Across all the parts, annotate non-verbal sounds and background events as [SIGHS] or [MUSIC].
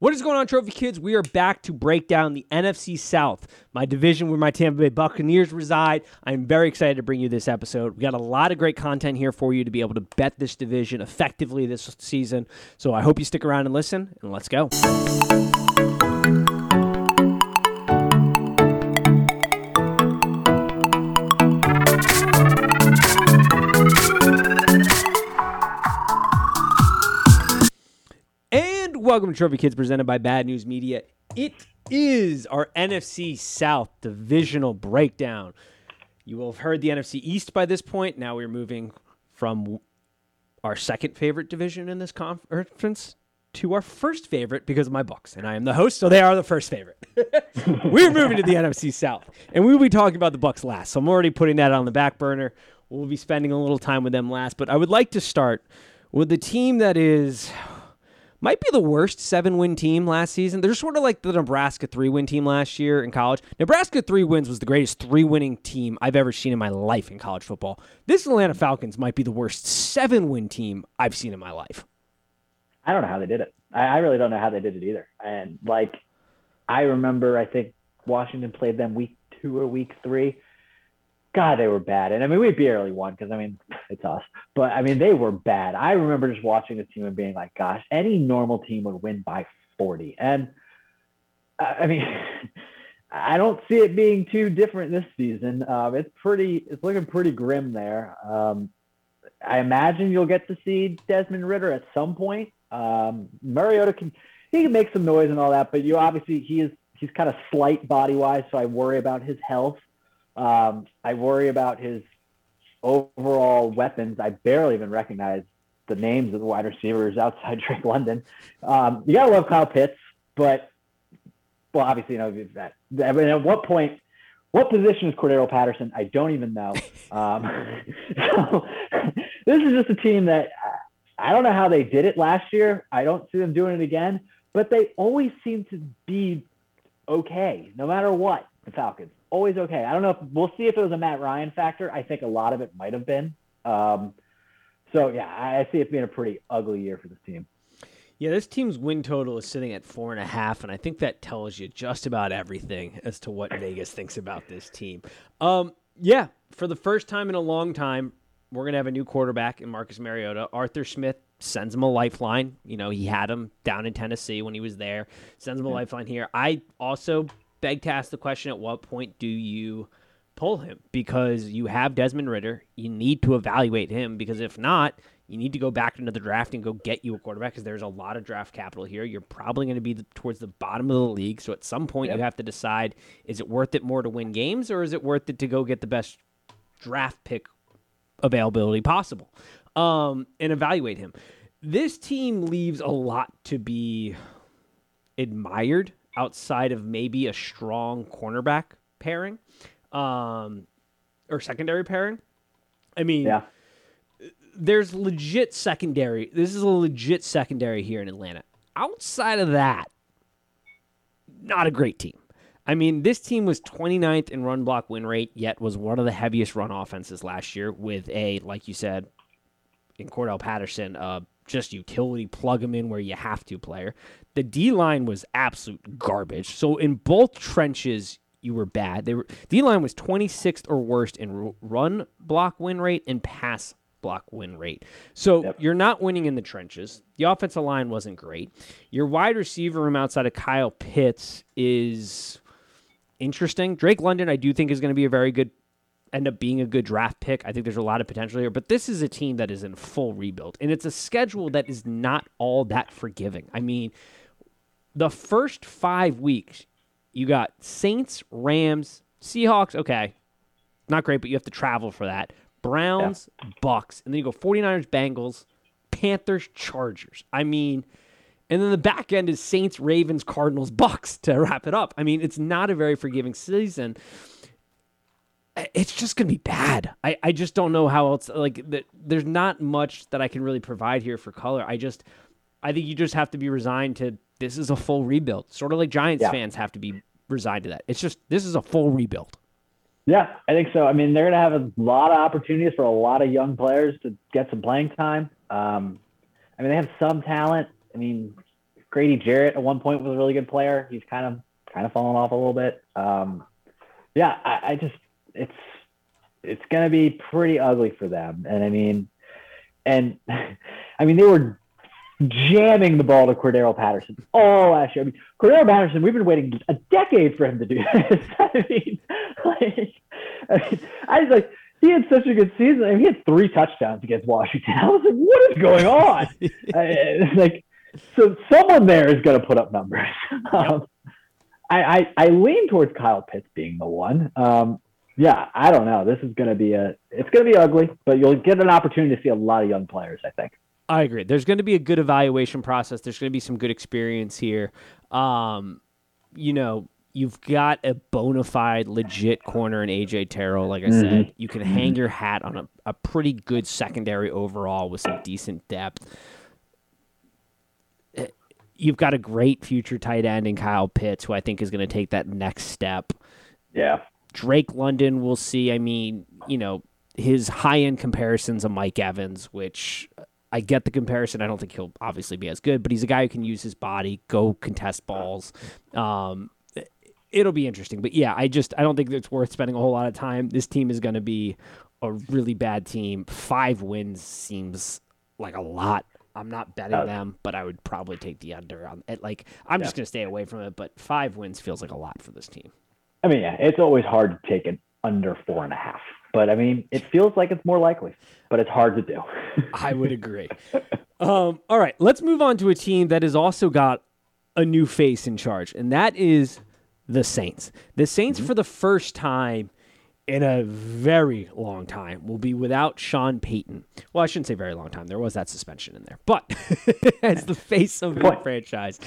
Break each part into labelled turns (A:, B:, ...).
A: What is going on, Trophy Kids? We are back to break down the NFC South, my division where my Tampa Bay Buccaneers reside. I'm very excited to bring you this episode. We got a lot of great content here for you to be able to bet this division effectively this season. So I hope you stick around and listen, and let's go. Welcome to Trophy Kids presented by Bad News Media. It is our NFC South divisional breakdown. You will have heard the NFC East by this point. Now we're moving from our second favorite division in this conference to our first favorite because of my books. and I am the host, so they are the first favorite. [LAUGHS] we're moving to the NFC South, and we will be talking about the Bucs last. So I'm already putting that on the back burner. We'll be spending a little time with them last, but I would like to start with the team that is might be the worst seven win team last season. They're sort of like the Nebraska three win team last year in college. Nebraska three wins was the greatest three winning team I've ever seen in my life in college football. This Atlanta Falcons might be the worst seven win team I've seen in my life.
B: I don't know how they did it. I, I really don't know how they did it either. And like, I remember, I think Washington played them week two or week three God, they were bad. And I mean, we barely won because I mean, it's us. But I mean, they were bad. I remember just watching this team and being like, gosh, any normal team would win by 40. And I mean, [LAUGHS] I don't see it being too different this season. Um, it's pretty, it's looking pretty grim there. Um, I imagine you'll get to see Desmond Ridder at some point. Um, Mariota can, he can make some noise and all that, but you obviously, he is, he's kind of slight body wise. So I worry about his health. Um, I worry about his overall weapons. I barely even recognize the names of the wide receivers outside [LAUGHS] Drake London. Um, you gotta love Kyle Pitts, but well, obviously, you know that. I mean, at what point, what position is Cordarrelle Patterson? I don't even know. [LAUGHS] Um, [LAUGHS] so this is just a team that I don't know how they did it last year. I don't see them doing it again, but they always seem to be okay, no matter what. The Falcons always okay. I don't know if we'll see if it was a Matt Ryan factor. I think a lot of it might have been. Um, so yeah, I see it being a pretty ugly year for this team.
A: Yeah, this team's win total is sitting at four and a half, and I think that tells you just about everything as to what Vegas thinks about this team. Um, yeah, for the first time in a long time, we're gonna have a new quarterback in Marcus Mariota. Arthur Smith sends him a lifeline. You know, he had him down in Tennessee when he was there. Sends him a lifeline here. I also beg to ask the question at what point do you pull him? Because you have Desmond Ridder. You need to evaluate him because if not, you need to go back into the draft and go get you a quarterback because there's a lot of draft capital here. You're probably going to be the, towards the bottom of the league. So at some point, yep. you have to decide is it worth it more to win games or is it worth it to go get the best draft pick availability possible um, and evaluate him? This team leaves a lot to be admired outside of maybe a strong cornerback pairing um, or secondary pairing. I mean, yeah. there's legit secondary. This is a legit secondary here in Atlanta. Outside of that, not a great team. I mean, this team was 29th in run block win rate, yet was one of the heaviest run offenses last year with a, like you said, in Cordell Patterson, uh, just utility plug them in where you have to player. The D line was absolute garbage. So in both trenches, you were bad. They were D line was 26th or worst in run block win rate and pass block win rate. So yep. you're not winning in the trenches. The offensive line wasn't great. Your wide receiver room outside of Kyle Pitts is interesting. Drake London, I do think, is going to be a very good end up being a good draft pick. I think there's a lot of potential here, but this is a team that is in full rebuild, and it's a schedule that is not all that forgiving. I mean, the first five weeks, you got Saints, Rams, Seahawks. Okay, not great, but you have to travel for that. Browns, yeah. Bucs, and then you go 49ers, Bengals, Panthers, Chargers. I mean, and then the back end is Saints, Ravens, Cardinals, Bucs to wrap it up. I mean, it's not a very forgiving season it's just gonna be bad. I, I just don't know how else. Like, there's not much that I can really provide here for color. I just, I think you just have to be resigned to this is a full rebuild. Sort of like Giants yeah. fans have to be resigned to that. It's just this is a full rebuild.
B: Yeah, I think so. I mean, they're gonna have a lot of opportunities for a lot of young players to get some playing time. Um, I mean, they have some talent. I mean, Grady Jarrett at one point was a really good player. He's kind of kind of fallen off a little bit. Um, yeah, I, I just it's it's going to be pretty ugly for them. And I mean, and [LAUGHS] I mean they were jamming the ball to Cordarrelle Patterson all last year. I mean, Cordarrelle Patterson, we've been waiting a decade for him to do [LAUGHS] this. [LAUGHS] I mean, like, I, mean, I was like, he had such a good season. I mean, he had three touchdowns against Washington. I was like, what is going on? I, like, so someone there is going to put up numbers. Um, I, I, I lean towards Kyle Pitts being the one. Um, yeah, I don't know. This is going to be a, it's going to be ugly, but you'll get an opportunity to see a lot of young players, I think.
A: I agree. There's going to be a good evaluation process. There's going to be some good experience here. Um, you know, you've got a bona fide, legit corner in AJ Terrell. Like I mm-hmm. said, you can hang your hat on a, a pretty good secondary overall with some decent depth. Eh, you've got a great future tight end in Kyle Pitts, who I think is going to take that next step.
B: Yeah.
A: Drake London, we'll see. I mean, you know, his high end comparisons of Mike Evans, which I get the comparison. I don't think he'll obviously be as good, but he's a guy who can use his body, go contest balls. Um, it'll be interesting. But yeah, I just I don't think it's worth spending a whole lot of time. This team is going to be a really bad team. Five wins seems like a lot. I'm not betting uh, them, but I would probably take the under on it. Like I'm yeah. just going to stay away from it. But five wins feels like a lot for this team.
B: I mean, yeah, it's always hard to take it under four and a half. But I mean, it feels like it's more likely, but it's hard to do. [LAUGHS]
A: I would agree. [LAUGHS] Um, all right, let's move on to a team that has also got a new face in charge, and that is the Saints. The Saints, mm-hmm. for the first time in a very long time, will be without Sean Payton. Well, I shouldn't say very long time. There was that suspension in there, but [LAUGHS] as the face of the franchise,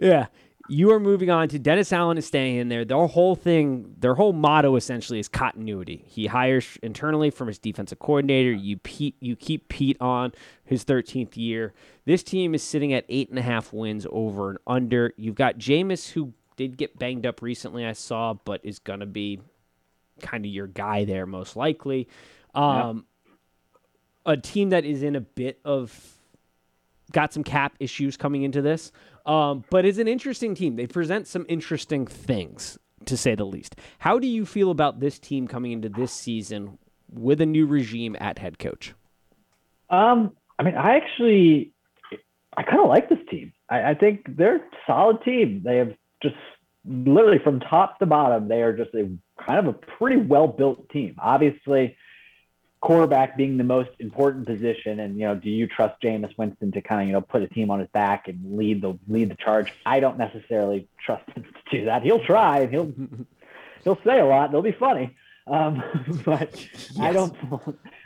A: yeah, you are moving on to Dennis Allen is staying in there. Their whole thing, their whole motto essentially is continuity. He hires internally from his defensive coordinator. You Pete, you keep Pete on his 13th year. This team is sitting at eight and a half wins over and under. You've got Jameis who did get banged up recently, I saw, but is gonna be kind of your guy there most likely. Um, yeah. A team that is in a bit of got some cap issues coming into this. Um, but it's an interesting team. They present some interesting things, to say the least. How do you feel about this team coming into this season with a new regime at head coach?
B: Um, I mean, I actually, I kind of like this team. I, I think they're a solid team. They have just literally from top to bottom, they are just a kind of a pretty well built team. Obviously, quarterback being the most important position and you know do you trust Jameis Winston to kind of you know put a team on his back and lead the lead the charge? I don't necessarily trust him to do that. He'll try and he'll he'll say a lot they'll be funny. Um, [LAUGHS] but yes. I don't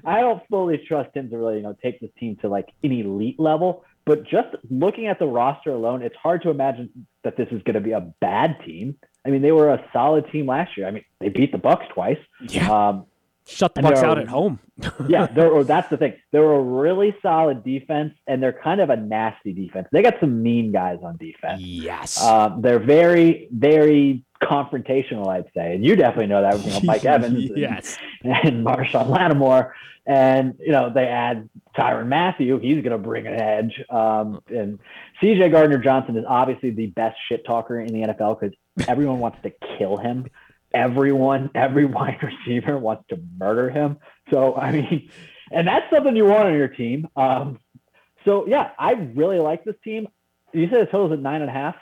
B: I don't fully trust him to really you know take this team to like an elite level. But just looking at the roster alone it's hard to imagine that this is going to be a bad team. I mean they were a solid team last year. I mean they beat the Bucs twice.
A: Yeah. Um, Shut the Bucs out at home. [LAUGHS]
B: yeah, they're, [LAUGHS] that's the thing. They're a really solid defense, and they're kind of a nasty defense. They got some mean guys on defense.
A: Yes,
B: uh, they're very, very confrontational. I'd say, and you definitely know that with Mike [LAUGHS] Evans.
A: yes,
B: and, and Marshon Lattimore, and you know they add Tyrann Mathieu. He's going to bring an edge. Um, and C.J. Gardner Johnson is obviously the best shit talker in the NFL because everyone wants to kill him everyone, every [LAUGHS] wide receiver wants to murder him. So, I mean, and that's something you want on your team. Um, so, yeah, I really like this team. You said the total's at nine and a half.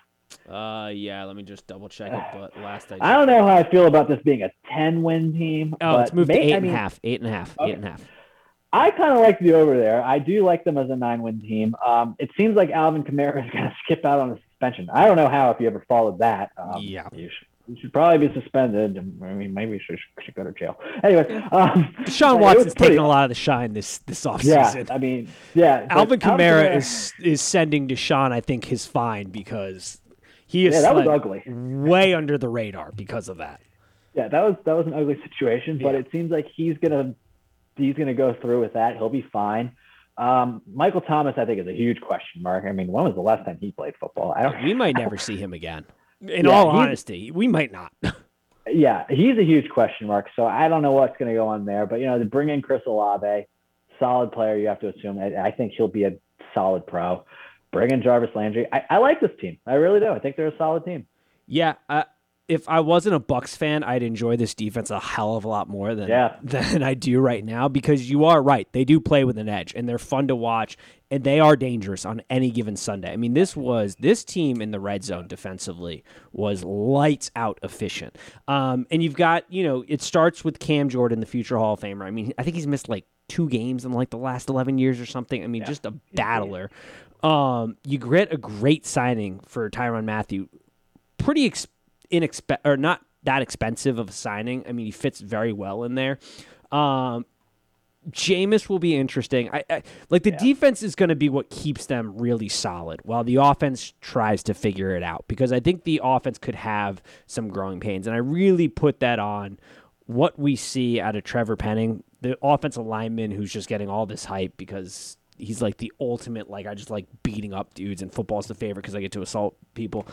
A: Uh, yeah. Let me just double check it. But last I, [SIGHS]
B: I don't know how I feel about this being a ten win team.
A: Oh, it's moved may, to eight I mean, and a half. Eight and a half. Okay. Eight and a half.
B: I kind of like the over there. I do like them as a nine win team. Um, it seems like Alvin Kamara is going to skip out on a suspension. I don't know how if you ever followed that. Um,
A: yeah.
B: You should, he should probably be suspended. I mean, maybe he should, should go to jail. Anyway, um,
A: Sean Watson's pretty, taking a lot of the shine this this offseason.
B: Yeah, I mean, yeah.
A: Alvin Kamara, Kamara is is sending Deshaun, I think, his fine because he is
B: yeah, that was ugly.
A: way under the radar because of that.
B: Yeah, that was that was an ugly situation, but yeah. it seems like he's gonna he's gonna go through with that. He'll be fine. Um, Michael Thomas, I think, is a huge question mark. I mean, when was the last time he played football? I don't.
A: We might [LAUGHS] never see him again. In yeah, all honesty, we might not. [LAUGHS]
B: yeah, he's a huge question mark. So I don't know what's going to go on there. But you know, to bring in Chris Olave, solid player, you have to assume. I, I think he'll be a solid pro. bring in Jarvis Landry. I, I like this team. I really do. I think they're a solid team.
A: Yeah, uh, if I wasn't a Bucs fan, I'd enjoy this defense a hell of a lot more than
B: Yeah. [LAUGHS]
A: than I do right now because you are right. They do play with an edge and they're fun to watch and they are dangerous on any given Sunday. I mean, this was this team in the red zone defensively was lights out efficient. Um, and you've got, you know, it starts with Cam Jordan, the future Hall of Famer. I mean, I think he's missed like two games in like the last 11 years or something. I mean, just a battler. Um, you get a great signing for Tyrann Mathieu pretty ex- inexpe- or not that expensive of a signing. I mean, he fits very well in there. Um, Jameis will be interesting. I, I like the defense is going to be what keeps them really solid, while the offense tries to figure it out. Because I think the offense could have some growing pains, and I really put that on what we see out of Trevor Penning, the offensive lineman who's just getting all this hype because he's like the ultimate like I just like beating up dudes and football's the favorite because I get to assault people.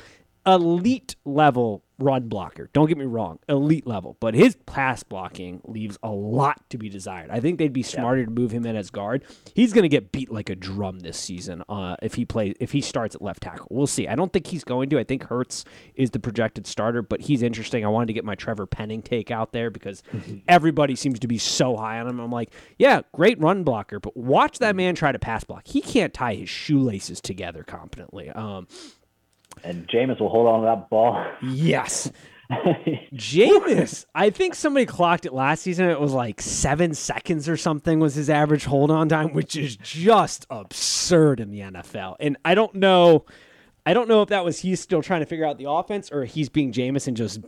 A: Elite level run blocker. Don't get me wrong, elite level, but his pass blocking leaves a lot to be desired. I think they'd be smarter to move him in as guard. He's going to get beat like a drum this season uh, if he plays if he starts at left tackle. We'll see. I don't think he's going to. I think Hurst is the projected starter, but he's interesting. I wanted to get my Trevor Penning take out there because [LAUGHS] everybody seems to be so high on him. I'm like, yeah, great run blocker, but watch that man try to pass block. He can't tie his shoelaces together competently. Um,
B: And Jameis will hold on to that ball.
A: yes. [LAUGHS] Jameis, I think somebody clocked it last season. It was like seven seconds or something was his average hold on time, which is just absurd in the NFL. And I don't know, I don't know if that was he's still trying to figure out the offense or he's being Jameis and just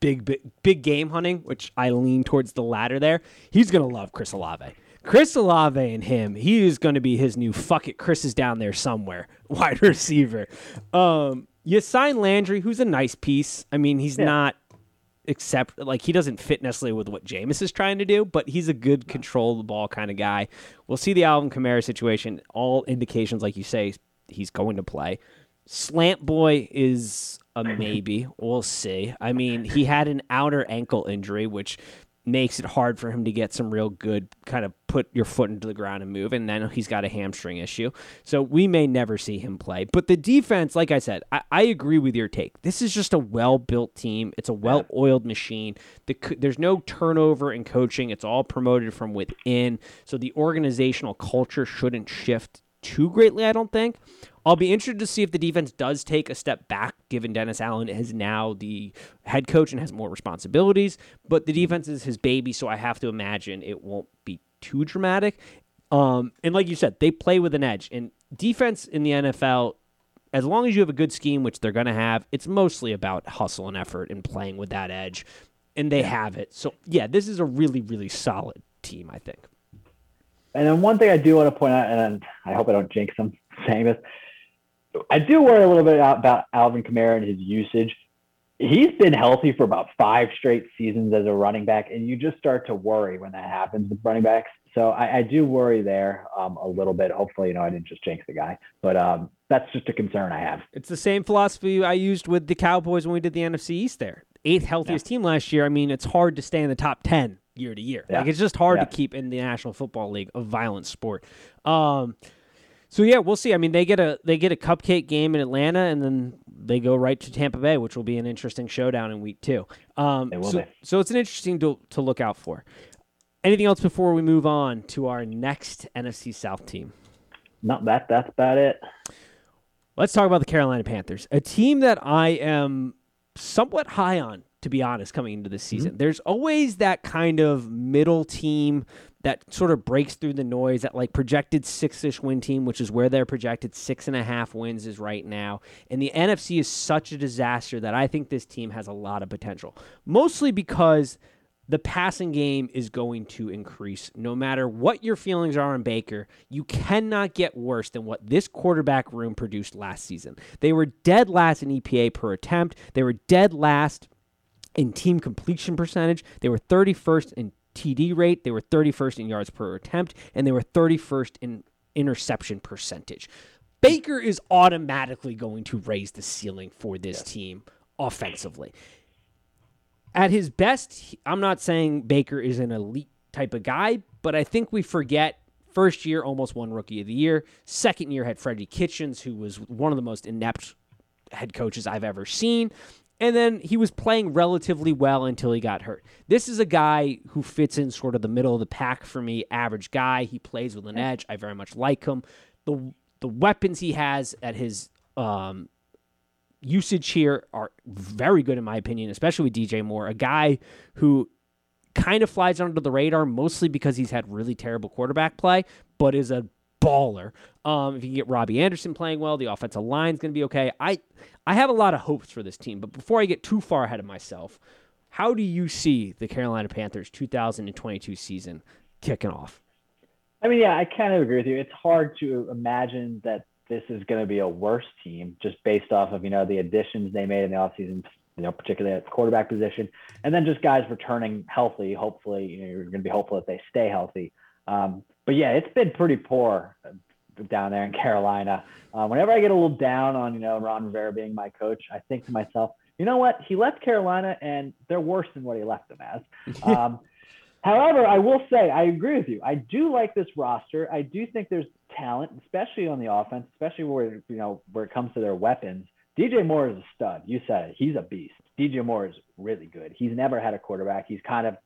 A: big, big, big game hunting, which I lean towards the latter there. He's gonna love Chris Olave. Chris Olave and him, he is going to be his new fuck it. Chris is down there somewhere, [LAUGHS] wide receiver. Um, you sign Landry, who's a nice piece. I mean, he's not except like he doesn't fit necessarily with what Jameis is trying to do, but he's a good control the ball kind of guy. We'll see the Alvin Kamara situation. All indications, like you say, he's going to play. Slant boy is a maybe. we'll see. I mean, he had an outer ankle injury, which makes it hard for him to get some real good kind of put your foot into the ground and move. And then he's got a hamstring issue. So we may never see him play. But the defense, like I said, I, I agree with your take. This is just a well built team, it's a well oiled machine. The, there's no turnover in coaching, it's all promoted from within. So the organizational culture shouldn't shift too greatly, I don't think. I'll be interested to see if the defense does take a step back, given Dennis Allen is now the head coach and has more responsibilities. But the defense is his baby, so I have to imagine it won't be too dramatic. Um, and like you said, they play with an edge. And defense in the NFL, as long as you have a good scheme, which they're going to have, it's mostly about hustle and effort and playing with that edge. And they have it. So, yeah, this is a really, really solid team, I think.
B: And then one thing I do want to point out, and I hope I don't jinx them [LAUGHS] saying this, I do worry a little bit about Alvin Kamara and his usage. He's been healthy for about five straight seasons as a running back, and you just start to worry when that happens with running backs. So I, I do worry there um, a little bit. Hopefully, you know, I didn't just jinx the guy, but um, that's just a concern I have.
A: It's the same philosophy I used with the Cowboys when we did the NFC East there. Eighth healthiest team last year. I mean, it's hard to stay in the top 10 year to year.
B: Yeah.
A: Like, it's just hard
B: Yeah.
A: to keep in the National Football League, a violent sport. Um, so yeah, we'll see. I mean, they get a they get a cupcake game in Atlanta, and then they go right to Tampa Bay, which will be an interesting showdown in week two. Um,
B: It will
A: so,
B: be.
A: so it's an interesting to to look out for. Anything else before we move on to our next NFC South team?
B: Not that that's about it.
A: Let's talk about the Carolina Panthers, a team that I am somewhat high on, to be honest, coming into this season. There's always that kind of middle team that sort of breaks through the noise, that like projected six ish win team, which is where their projected six and a half wins is right now. And the NFC is such a disaster that I think this team has a lot of potential, mostly because the passing game is going to increase no matter what your feelings are on Baker. You cannot get worse than what this quarterback room produced last season. They were dead last in EPA per attempt. They were dead last in team completion percentage. They were 31st in TD rate. They were 31st in yards per attempt, and they were 31st in interception percentage. Baker is automatically going to raise the ceiling for this team offensively at his best, I'm not saying Baker is an elite type of guy, but I think we forget First year, almost won Rookie of the Year. Second year had Freddie Kitchens, who was one of the most inept head coaches I've ever seen. And then he was playing relatively well until he got hurt. This is a guy who fits in sort of the middle of the pack for me, average guy. He plays with an edge. I very much like him. The the weapons he has at his um, usage here are very good in my opinion, especially with DJ Moore, a guy who kind of flies under the radar mostly because he's had really terrible quarterback play, but is a baller. Um, if you can get Robbie Anderson playing well, the offensive line's going to be okay. I I have a lot of hopes for this team, but before I get too far ahead of myself, how do you see the Carolina Panthers 2022 season kicking off?
B: I mean, yeah, I kind of agree with you. It's hard to imagine that this is going to be a worse team just based off of, you know, the additions they made in the offseason, you know, particularly at the quarterback position, and then just guys returning healthy. Hopefully, you know, you're going to be hopeful that they stay healthy. Um, but yeah, it's been pretty poor down there in Carolina. Uh, whenever I get a little down on, you know, Ron Rivera being my coach, I think to myself, you know what? He left Carolina and they're worse than what he left them as. [LAUGHS] Um, however, I will say I agree with you. I do like this roster. I do think there's talent, especially on the offense, especially where you know where it comes to their weapons. DJ Moore is a stud. You said it. He's a beast. DJ Moore is really good. He's never had a quarterback. He's kind of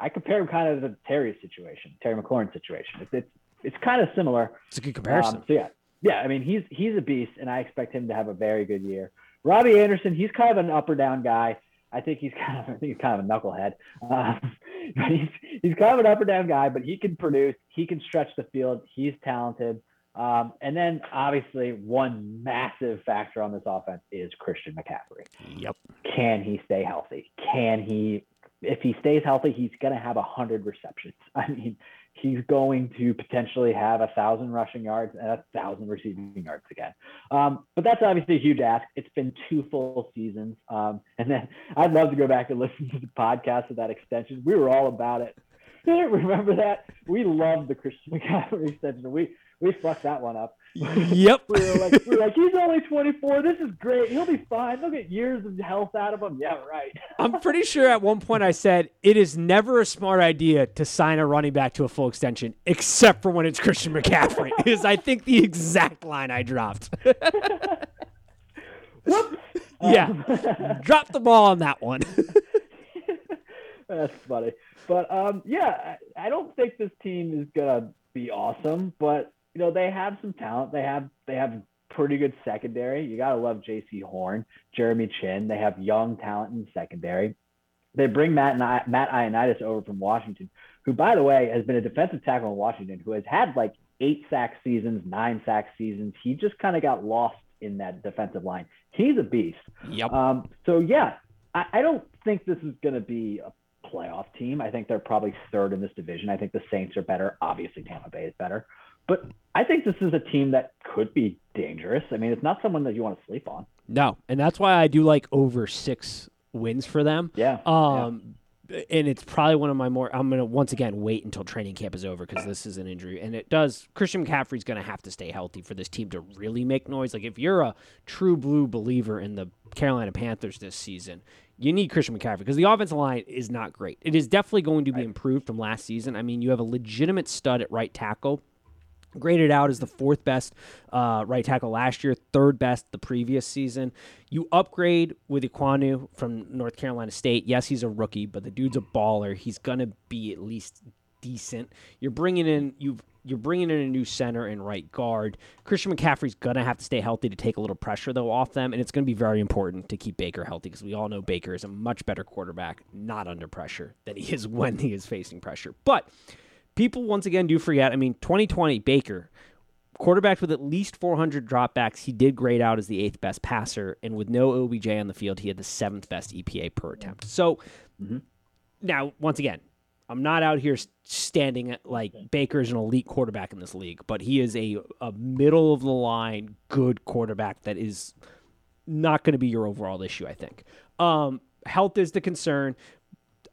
B: I compare him kind of to Terry's situation, Terry McLaurin situation. It's it's, it's kind of similar.
A: It's a good comparison. Um,
B: so yeah, yeah. I mean, he's he's a beast, and I expect him to have a very good year. Robbie Anderson, he's kind of an up or down guy. I think he's kind of [LAUGHS] I think he's kind of a knucklehead. Um, [LAUGHS] he's he's kind of an up or down guy, but he can produce. He can stretch the field. He's talented. Um, and then obviously one massive factor on this offense is Christian McCaffrey.
A: Yep.
B: Can he stay healthy? Can he? If he stays healthy, he's going to have a hundred receptions. [LAUGHS] I mean, he's going to potentially have a thousand rushing yards and a thousand receiving yards again. Um, but that's obviously a huge ask. It's been two full seasons. Um, and then [LAUGHS] I'd love to go back and listen to the podcast of that extension. We were all about it. [LAUGHS] Remember that? We loved the Christian McCaffrey extension. We we fucked that one up.
A: Yep.
B: we, were like, we were like, he's only 24. This is great. He'll be fine. They'll get years of health out of him. Yeah, right. [LAUGHS]
A: I'm pretty sure at one point I said it is never a smart idea to sign a running back to a full extension, except for when it's Christian McCaffrey. [LAUGHS] is I think the exact line I dropped. [LAUGHS]
B: Whoops.
A: yeah, um, drop the ball on that one.
B: That's funny, but um, yeah, I, I don't think this team is gonna be awesome, but you know, they have some talent. They have they have pretty good secondary. You gotta love Jaycee Horn, Jeremy Chinn. They have young talent in secondary. They bring Matt Matt Ioannidis over from Washington, who, by the way, has been a defensive tackle in Washington, who has had like eight sack seasons, nine sack seasons. He just kind of got lost in that defensive line. He's a beast.
A: Yep.
B: Um, so yeah, I, I don't think this is going to be a playoff team. I think they're probably third in this division. I think the Saints are better. Obviously, Tampa Bay is better. But I think this is a team that could be dangerous. I mean, it's not someone that you want to sleep on.
A: No, and that's why I do like over six wins for them.
B: Yeah.
A: Um, yeah. and it's probably one of my more. I'm gonna once again wait until training camp is over because this is an injury, and it does. Christian McCaffrey's gonna have to stay healthy for this team to really make noise. Like if you're a true blue believer in the Carolina Panthers this season, you need Christian McCaffrey because the offensive line is not great. It is definitely going to be improved from last season. I mean, you have a legitimate stud at right tackle graded out as the fourth best uh, right tackle last year, third best the previous season. You upgrade with Ekwonu from North Carolina State. Yes, he's a rookie, but the dude's a baller. He's gonna be at least decent. You're bringing in you've you're bringing in a new center and right guard. Christian McCaffrey's gonna have to stay healthy to take a little pressure though off them, and it's gonna be very important to keep Baker healthy because we all know Baker is a much better quarterback not under pressure than he is [LAUGHS] when he is facing pressure. But people once again do forget. I mean, 2020 Baker, quarterback with at least 400 dropbacks, he did grade out as the eighth best passer, and with no OBJ on the field, he had the seventh best EPA per attempt. So mm-hmm. now, once again, I'm not out here standing at like Baker's an elite quarterback in this league, but he is a, a middle of the line good quarterback that is not going to be your overall issue, I think. Um, health is the concern.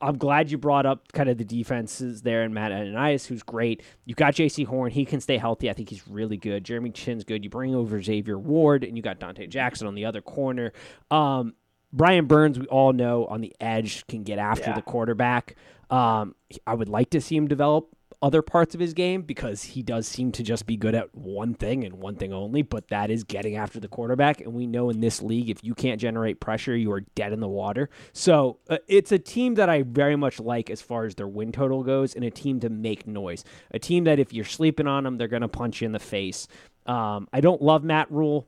A: I'm glad you brought up kind of the defenses there and Matt Ioannidis, who's great. You got Jaycee Horn. He can stay healthy. I think he's really good. Jeremy Chinn's good. You bring over Xavier Ward, and you got Donte Jackson on the other corner. Um, Brian Burns, we all know on the edge, can get after yeah. the quarterback. Um, I would like to see him develop other parts of his game because he does seem to just be good at one thing and one thing only, but that is getting after the quarterback. And we know in this league, if you can't generate pressure, you are dead in the water. So uh, it's a team that I very much like as far as their win total goes, and a team to make noise. A team that if you're sleeping on them, they're going to punch you in the face. Um, I don't love Matt Rhule,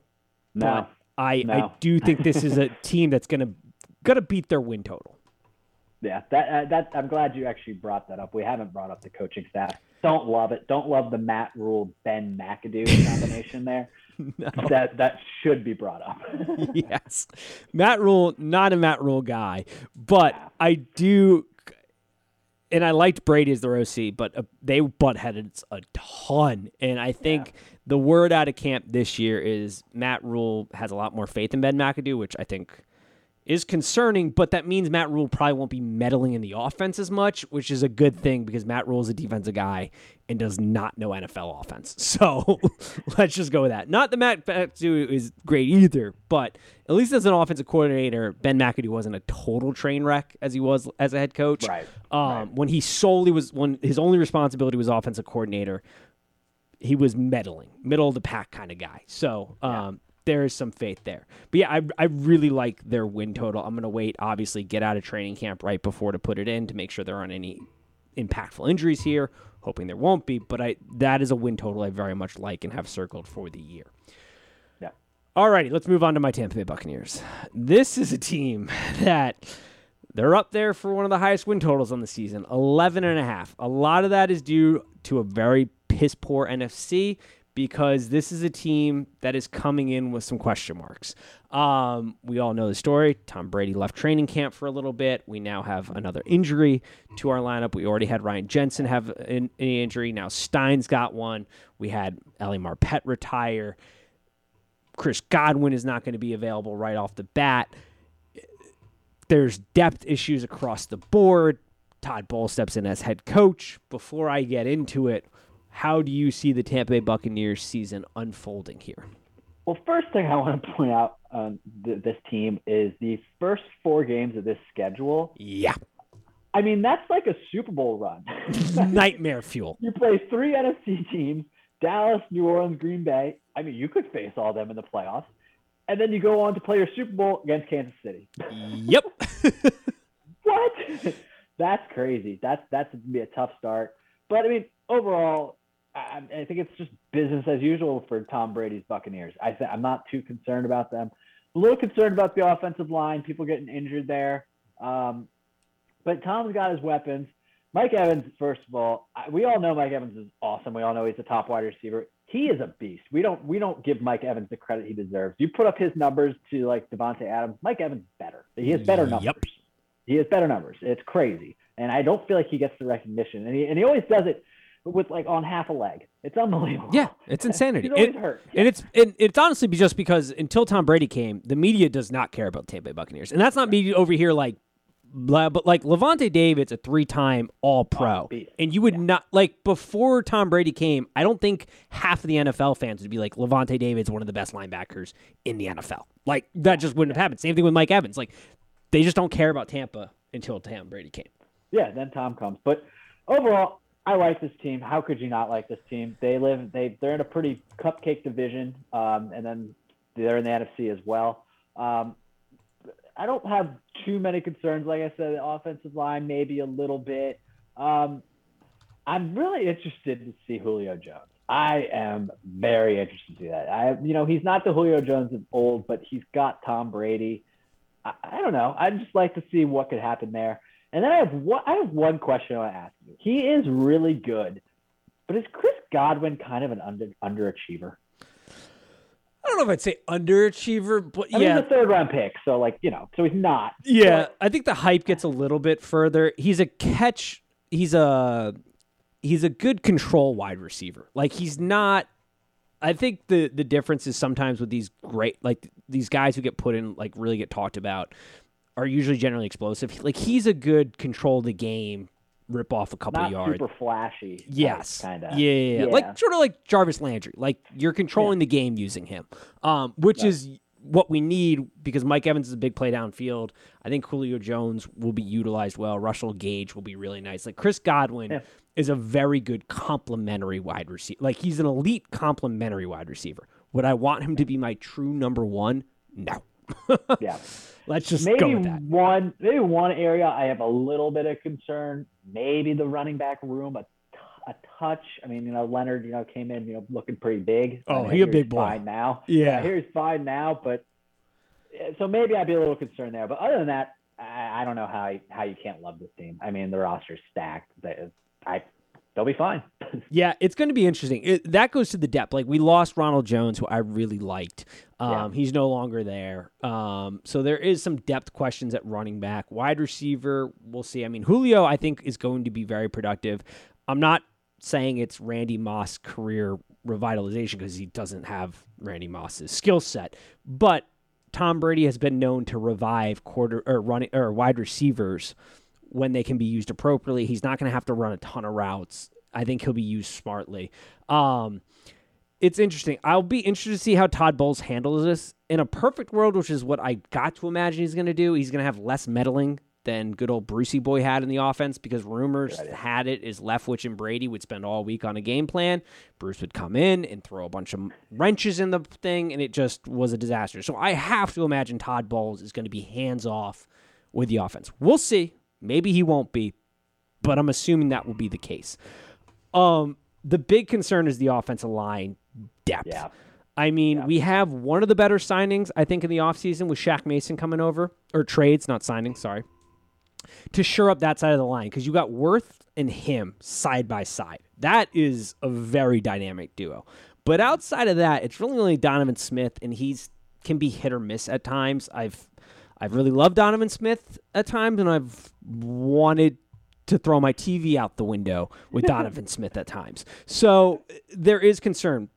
B: No.
A: but I,
B: No.
A: I do think this is a [LAUGHS] team that's going to going to beat their win total.
B: Yeah, that uh, that I'm glad you actually brought that up. We haven't brought up the coaching staff. Don't love it. Don't love the Matt Rhule Ben McAdoo [LAUGHS] combination there.
A: No.
B: That that should be brought up. [LAUGHS]
A: yes. Matt Rhule, not a Matt Rhule guy, but
B: Yeah.
A: I do, and I liked Brady as their OC, but uh, they butt headed a ton. And I think the word out of camp this year is Matt Rhule has a lot more faith in Ben McAdoo, which I think is concerning, but that means Matt Rhule probably won't be meddling in the offense as much, which is a good thing because Matt Rhule is a defensive guy and does not know NFL offense. [LAUGHS] So [LAUGHS] let's just go with that. Not that Matt McAdoo is great either, but at least as an offensive coordinator, Ben McAdoo wasn't a total train wreck as he was as a head coach.
B: Right,
A: Um,
B: right.
A: When he solely was when his only responsibility was offensive coordinator, he was meddling, middle of the pack kind of guy. So um, there is some faith there. But yeah, I, I really like their win total. I'm going to wait, obviously, get out of training camp right before to put it in to make sure there aren't any impactful injuries here. Hoping there won't be, but I that is a win total I very much like and have circled for the year.
B: Yeah.
A: Alrighty, let's move on to my Tampa Bay Buccaneers. This is a team [LAUGHS] that they're up there for one of the highest win totals on the season 11 and a half a lot of that is due to a very piss poor nfc because this is a team that is coming in with some question marks. Um, we all know the story. Tom brady left training camp for a little bit. We now have another injury to our lineup. We already had ryan jensen have an, an injury. Now stein's got one. We had Ali Marpet retire. Chris godwin is not going to be available right off the bat. There's depth issues across the board. Todd Bowles steps in as head coach. Before I get into it, how do you see the Tampa Bay Buccaneers season unfolding here?
B: Well, first thing I want to point out on th- this team is the first four games of this schedule.
A: Yeah,
B: I mean, that's like a Super Bowl run. [LAUGHS]
A: nightmare fuel.
B: you play three NFC teams: Dallas, New Orleans, Green Bay. I mean, you could face all them in the playoffs, and then you go on to play your Super Bowl against Kansas City.
A: Yep. [LAUGHS]
B: what? [LAUGHS] that's crazy. That's that's gonna be a tough start. But I mean, overall, I, I think it's just business as usual for Tom Brady's Buccaneers. I th- I'm not too concerned about them. A little concerned about the offensive line, people getting injured there. Um, but Tom's got his weapons. Mike Evans, first of all, I, we all know Mike Evans is awesome. We all know he's a top wide receiver. He is a beast. We don't we don't give Mike Evans the credit he deserves. You put up his numbers to like Davante Adams. Mike Evans better. He has better
A: Yep.
B: numbers. He has better numbers. It's crazy, and I don't feel like he gets the recognition. And he and he always does it with like on half a leg. It's unbelievable.
A: Yeah, it's [LAUGHS] insanity.
B: He's always
A: It-
B: hurt.
A: and it's and it's honestly just because until Tom Brady came, the media does not care about the Tampa Bay Buccaneers, and that's not me over here like, blah, but like Lavonte David's a three-time All-Pro,
B: Oh,
A: and you would not like before Tom Brady came. I don't think half of the NFL fans would be like Lavonte David's one of the best linebackers in the NFL. Like that just wouldn't have happened. Same thing with Mike Evans. Like they just don't care about Tampa until Tom Brady came.
B: Yeah, then Tom comes. But overall, I like this team. How could you not like this team? They live they they're in a pretty cupcake division, um, and then they're in the NFC as well. Um, I don't have too many concerns. Like I said, the offensive line maybe a little bit. Um, I'm really interested to see Julio Jones. I am very interested to see that. I, you know, he's not the Julio Jones of old, but he's got Tom Brady. I, I don't know. I'd just like to see what could happen there. And then I have one, I have one question I want to ask you. He is really good, but is Chris Godwin kind of an under, underachiever?
A: I don't know if I'd say underachiever, but
B: I mean,
A: yeah,
B: he's a third round pick, so like you know, so he's not.
A: Yeah,
B: But-
A: I think the hype gets a little bit further. He's a catch. He's a he's a good control wide receiver. Like he's not. I think the the difference is sometimes with these great like these guys who get put in like really get talked about are usually generally explosive. Like he's a good control the game, rip off a couple
B: not
A: yards.
B: super flashy.
A: Yes.
B: kind of.
A: Yeah, yeah, yeah. Like sort of like Jarvis Landry. Like you're controlling the game using him. Um, which
B: Yeah.
A: is what we need because Mike Evans is a big play downfield. I think Julio Jones will be utilized well. Russell Gage will be really nice. Like Chris Godwin
B: Yeah.
A: is a very good complementary wide receiver. Like he's an elite complementary wide receiver. Would I want him to be my true number one? No. [LAUGHS]
B: Yeah.
A: Let's just go
B: maybe
A: with that.
B: one maybe one area I have a little bit of concern. Maybe the running back room a, t- a touch. I mean, you know, Leonard, you know, came in, you know, looking pretty big.
A: Oh, he a big boy.
B: Fine now.
A: Yeah.
B: Hear he's fine now, but so maybe I'd be a little concerned there. But other than that, I, I don't know how you, how you can't love this team. I mean, the roster's stacked. I they'll be fine. [LAUGHS]
A: Yeah, it's going to be interesting. It, that goes to the depth. Like we lost Ronald Jones, who I really liked. Um,
B: Yeah.
A: He's no longer there. Um, so there is some depth questions at running back, wide receiver. We'll see. I mean, Julio, I think, is going to be very productive. I'm not saying it's Randy Moss career revitalization because he doesn't have Randy Moss's skill set, but Tom Brady has been known to revive quarter or running or wide receivers when they can be used appropriately. He's not going to have to run a ton of routes. I think he'll be used smartly. Um, it's interesting. I'll be interested to see how Todd Bowles handles this. In a perfect world, which is what I got to imagine he's going to do, he's going to have less meddling than good old Brucey Boy had in the offense because rumors
B: idea.
A: had it is Leftwich and Brady would spend all week on a game plan. Bruce would come in and throw a bunch of wrenches in the thing, and it just was a disaster. So I have to imagine Todd Bowles is going to be hands off with the offense. We'll see. Maybe he won't be, but I'm assuming that will be the case. Um, the big concern is the offensive line depth.
B: Yeah.
A: I mean,
B: Yeah.
A: we have one of the better signings, I think, in the offseason with Shaq Mason coming over, or trades, not signings, sorry, to shore up that side of the line because you got Wirfs and him side by side. That is a very dynamic duo. But outside of that, it's really only Donovan Smith, and he's can be hit or miss at times. I've I've really loved Donovan Smith at times, and I've wanted to throw my TV out the window with [LAUGHS] Donovan Smith at times. So there is concern.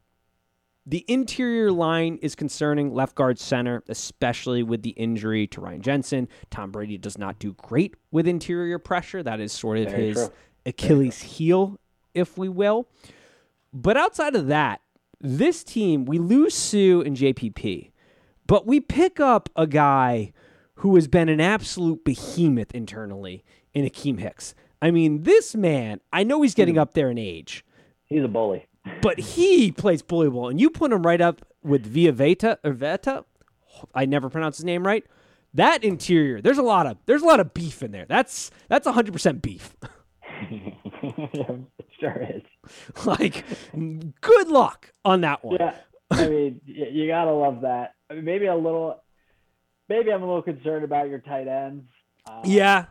A: The interior line is concerning left guard center, especially with the injury to Ryan Jensen. Tom Brady does not do great with interior pressure. That is sort of
B: Very
A: his
B: true.
A: Achilles heel, if we will. But outside of that, this team, we lose Suh and JPP, but we pick up a guy who has been an absolute behemoth internally in Akiem Hicks. I mean, this man, I know he's getting up there in age,
B: He's a bully.
A: but he plays bully ball, and you put him right up with Via Veta or Veta. I never pronounce his name right. That interior, there's a lot of there's a lot of beef in there. That's that's 100% beef.
B: it [LAUGHS] [LAUGHS] sure is.
A: like, good luck on that one.
B: Yeah, I mean, you gotta love that. I mean, maybe a little, maybe I'm a little concerned about your tight ends. Uh,
A: Yeah,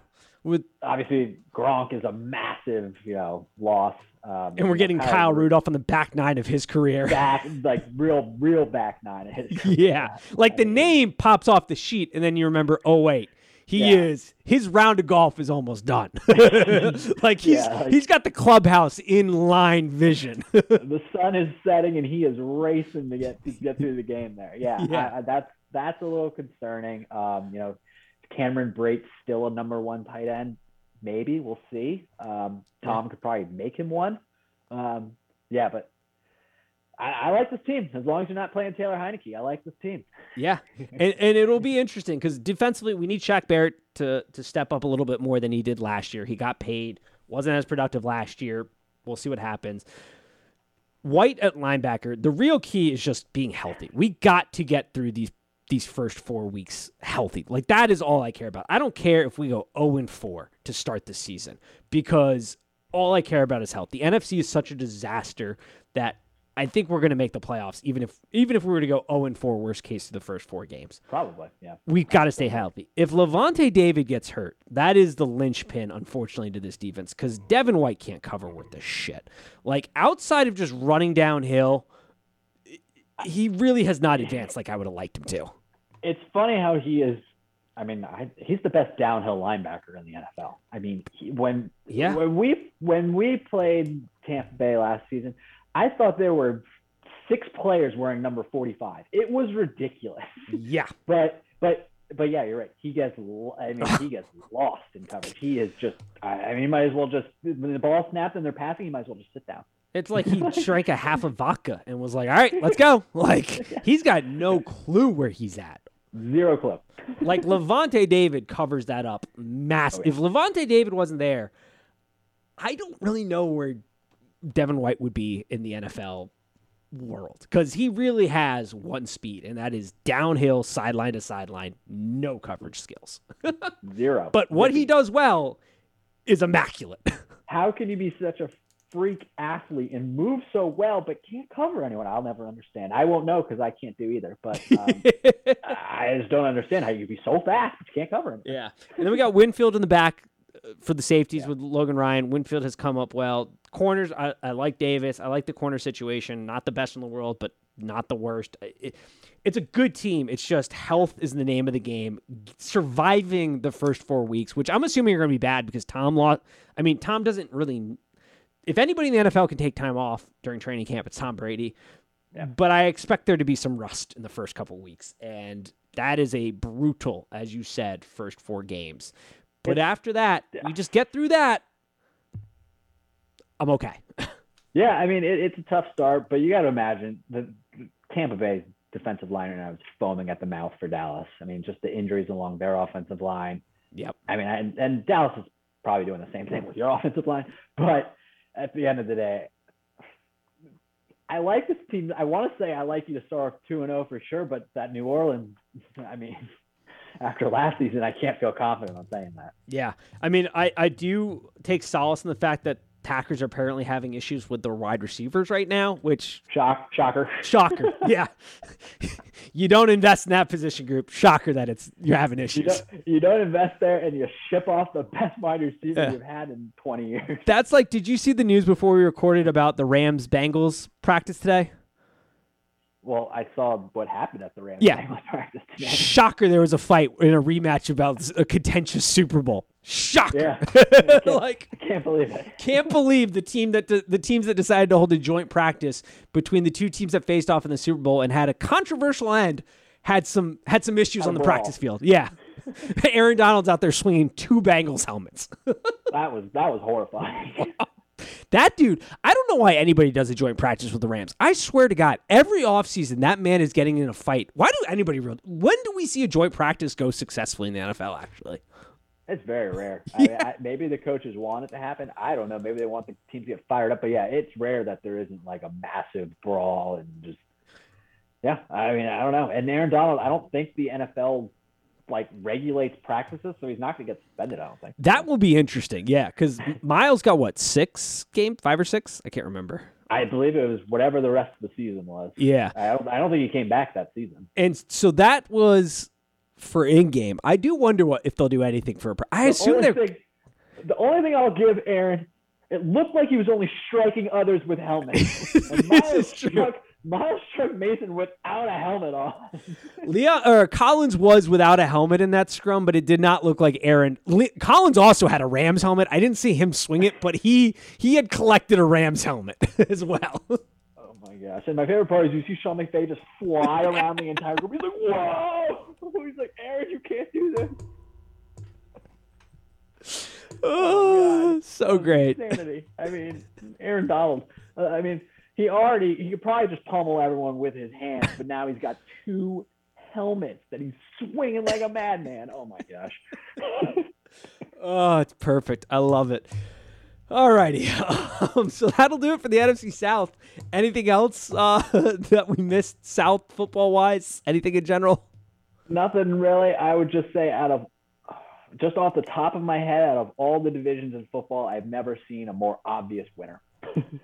A: with
B: obviously Gronk is a massive, you know, loss. Um,
A: and we're getting Kyle Rudolph on the back nine of his career.
B: back, [LAUGHS] like real, real back nine. of his [LAUGHS] career.
A: yeah, like the name pops off the sheet, and then you remember, oh wait, he
B: Yeah.
A: is his round of golf is almost done. [LAUGHS] like he's
B: Yeah, like-
A: he's got the clubhouse in line vision.
B: the sun is setting and he is racing to get to get through the game there. Yeah,
A: Yeah.
B: I, I, that's that's a little concerning. Um, you know, Cameron Brate still a number one tight end? Maybe we'll see. Um, Tom could probably make him one. Um, yeah, but I, I like this team as long as you're not playing Taylor Heinicke. I like this team.
A: yeah, [LAUGHS] and and it'll be interesting because defensively we need Shaq Barrett to to step up a little bit more than he did last year. He got paid, wasn't as productive last year. We'll see what happens. White at linebacker. The real key is just being healthy. We got to get through these these first four weeks healthy. Like that is all I care about. I don't care if we go 0 and 4 to start the season because all I care about is health. The NFC is such a disaster that I think we're going to make the playoffs even if even if we were to go 0 and 4 worst case to the first four games
B: Probably, yeah.
A: we've got to stay healthy. If Lavonte David gets hurt, that is the linchpin, unfortunately, to this defense because Devin White can't cover worth the shit. Like outside of just running downhill, he really has not advanced like I would have liked him to.
B: It's funny how he is. I mean, I, he's the best downhill linebacker in the NFL. I mean, he, when
A: Yeah.
B: when we when we played Tampa Bay last season, I thought there were six players wearing number 45. It was ridiculous.
A: Yeah, [LAUGHS]
B: But but but yeah, you're right. He gets I mean, he gets [LAUGHS] lost in coverage. He is just I, I mean, he might as well just when the ball snapped and they're passing, he might as well just sit down.
A: It's like he [LAUGHS] drank a half of vodka and was like, "All right, let's go." Like he's got no clue where he's at.
B: Zero clue.
A: Like Lavonte David covers that up massive.
B: Oh, yeah.
A: If Lavonte David wasn't there, I don't really know where Devin White would be in the NFL world because he really has one speed, and that is downhill, sideline to sideline, no coverage skills.
B: Zero. [LAUGHS]
A: But what he does well is immaculate. [LAUGHS]
B: how can you be such a freak athlete and move so well but can't cover anyone? I'll never understand. I won't know because I can't do either. But um, [LAUGHS] I just don't understand how you can be so fast but you can't cover him.
A: Yeah. And then we got Winfield in the back uh, for the safeties with Logan Ryan. Winfield has come up well. Corners, I, I like Davis. I like the corner situation. Not the best in the world, but not the worst. It- it's a good team. It's just health is the name of the game. Surviving the first four weeks, which I'm assuming are going to be bad because Tom lost. I mean, Tom doesn't really. If anybody in the NFL can take time off during training camp, it's Tom Brady.
B: Yeah.
A: But I expect there to be some rust in the first couple weeks, and that is a brutal, as you said, first four games. But after that, we just get through that. I'm okay. [LAUGHS]
B: Yeah, I mean it, it's a tough start, but you got to imagine the the Tampa Bay defensive line right now is foaming at the mouth for Dallas. I mean, just the injuries along their offensive line.
A: Yep.
B: I mean, and, and Dallas is probably doing the same thing with your [LAUGHS] offensive line. But at the end of the day, I like this team. I want to say I like you to start off two and zero for sure, but that New Orleans, [LAUGHS] I mean, [LAUGHS] after last season, I can't feel confident on saying that.
A: Yeah. I mean, I, I do take solace in the fact that Packers are apparently having issues with their wide receivers right now, which
B: Shock, shocker.
A: shocker. [LAUGHS] yeah. you don't invest in that position group. Shocker that it's you're having
B: You
A: issues.
B: don't, you don't invest there and you ship off the best wide receiver
A: Yeah.
B: you've had in 20 years.
A: That's like did you see the news before we recorded about the Rams Bengals practice today?
B: Well, I saw what happened at the Rams
A: Yeah.
B: Bengals [LAUGHS] practice today.
A: Shocker there was a fight in a rematch about a contentious Super Bowl. Shocker.
B: Yeah. [LAUGHS]
A: like
B: I can't believe it.
A: Can't believe the team that the teams that decided to hold a joint practice between the two teams that faced off in the Super Bowl and had a controversial end had some had some issues on the practice field. Yeah, [LAUGHS] Aaron Donald's out there swinging two Bengals helmets. [LAUGHS]
B: That was that was horrifying.
A: that dude, I don't know why anybody does a joint practice with the Rams. I swear to God, every offseason that man is getting in a fight. Why do anybody real? When do we see a joint practice go successfully in the NFL? Actually,
B: It's very rare. [LAUGHS] I mean, I, maybe the coaches want it to happen. I don't know. Maybe they want the team to get fired up. But yeah, it's rare that there isn't like a massive brawl and just yeah. I mean, I don't know. And Aaron Donald, I don't think the NFL like regulates practices, so he's not going to get suspended. I don't think.
A: that will be interesting. Yeah, because Myles got what six game, five or six? I can't remember.
B: I believe it was whatever the rest of the season was.
A: Yeah.
B: I don't. I don't think he came back that season.
A: And so that was for in game. I do wonder what if they'll do anything for. A, pr- I
B: The
A: assume they're.
B: thing, the only thing I'll give Aaron, it looked like he was only striking others with helmets. [LAUGHS]
A: This
B: Myles
A: is true.
B: struck, Myles struck Mason without a helmet on. [LAUGHS]
A: Leon or Collins was without a helmet in that scrum, but it did not look like Aaron. Le, Collins also had a Rams helmet. I didn't see him swing it, but he he had collected a Rams helmet [LAUGHS] as well.
B: Oh gosh! And my favorite part is you see Sean McVay just fly around the entire group. He's like, "Whoa!" [LAUGHS] He's like, "Aaron, you can't do this."
A: oh, so great.
B: Insanity. I mean, Aaron Donald. Uh, I mean, he already he could probably just pummel everyone with his hands, but now he's got two helmets that he's swinging like a madman. Oh my gosh. [LAUGHS]
A: Oh, it's perfect. I love it. Alrighty. [LAUGHS] Um, so that'll do it for the NFC South. Anything else uh, [LAUGHS] that we missed South football wise? Anything in general?
B: Nothing really. I would just say out of just off the top of my head, out of all the divisions in football, I've never seen a more obvious winner.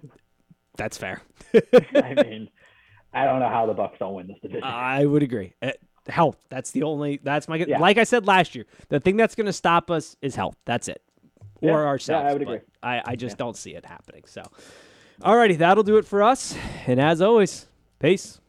B: [LAUGHS]
A: That's fair.
B: I mean, I don't know how the Bucs don't win this division.
A: I would agree. Uh, health. That's the only. That's my.
B: Yeah.
A: Like I said last year, the thing that's going to stop us is health. That's it.
B: Yeah.
A: Or
B: Yeah,
A: ourselves.
B: I would agree.
A: I, I just don't see it happening. So, alrighty, that'll do it for us. And as always, peace.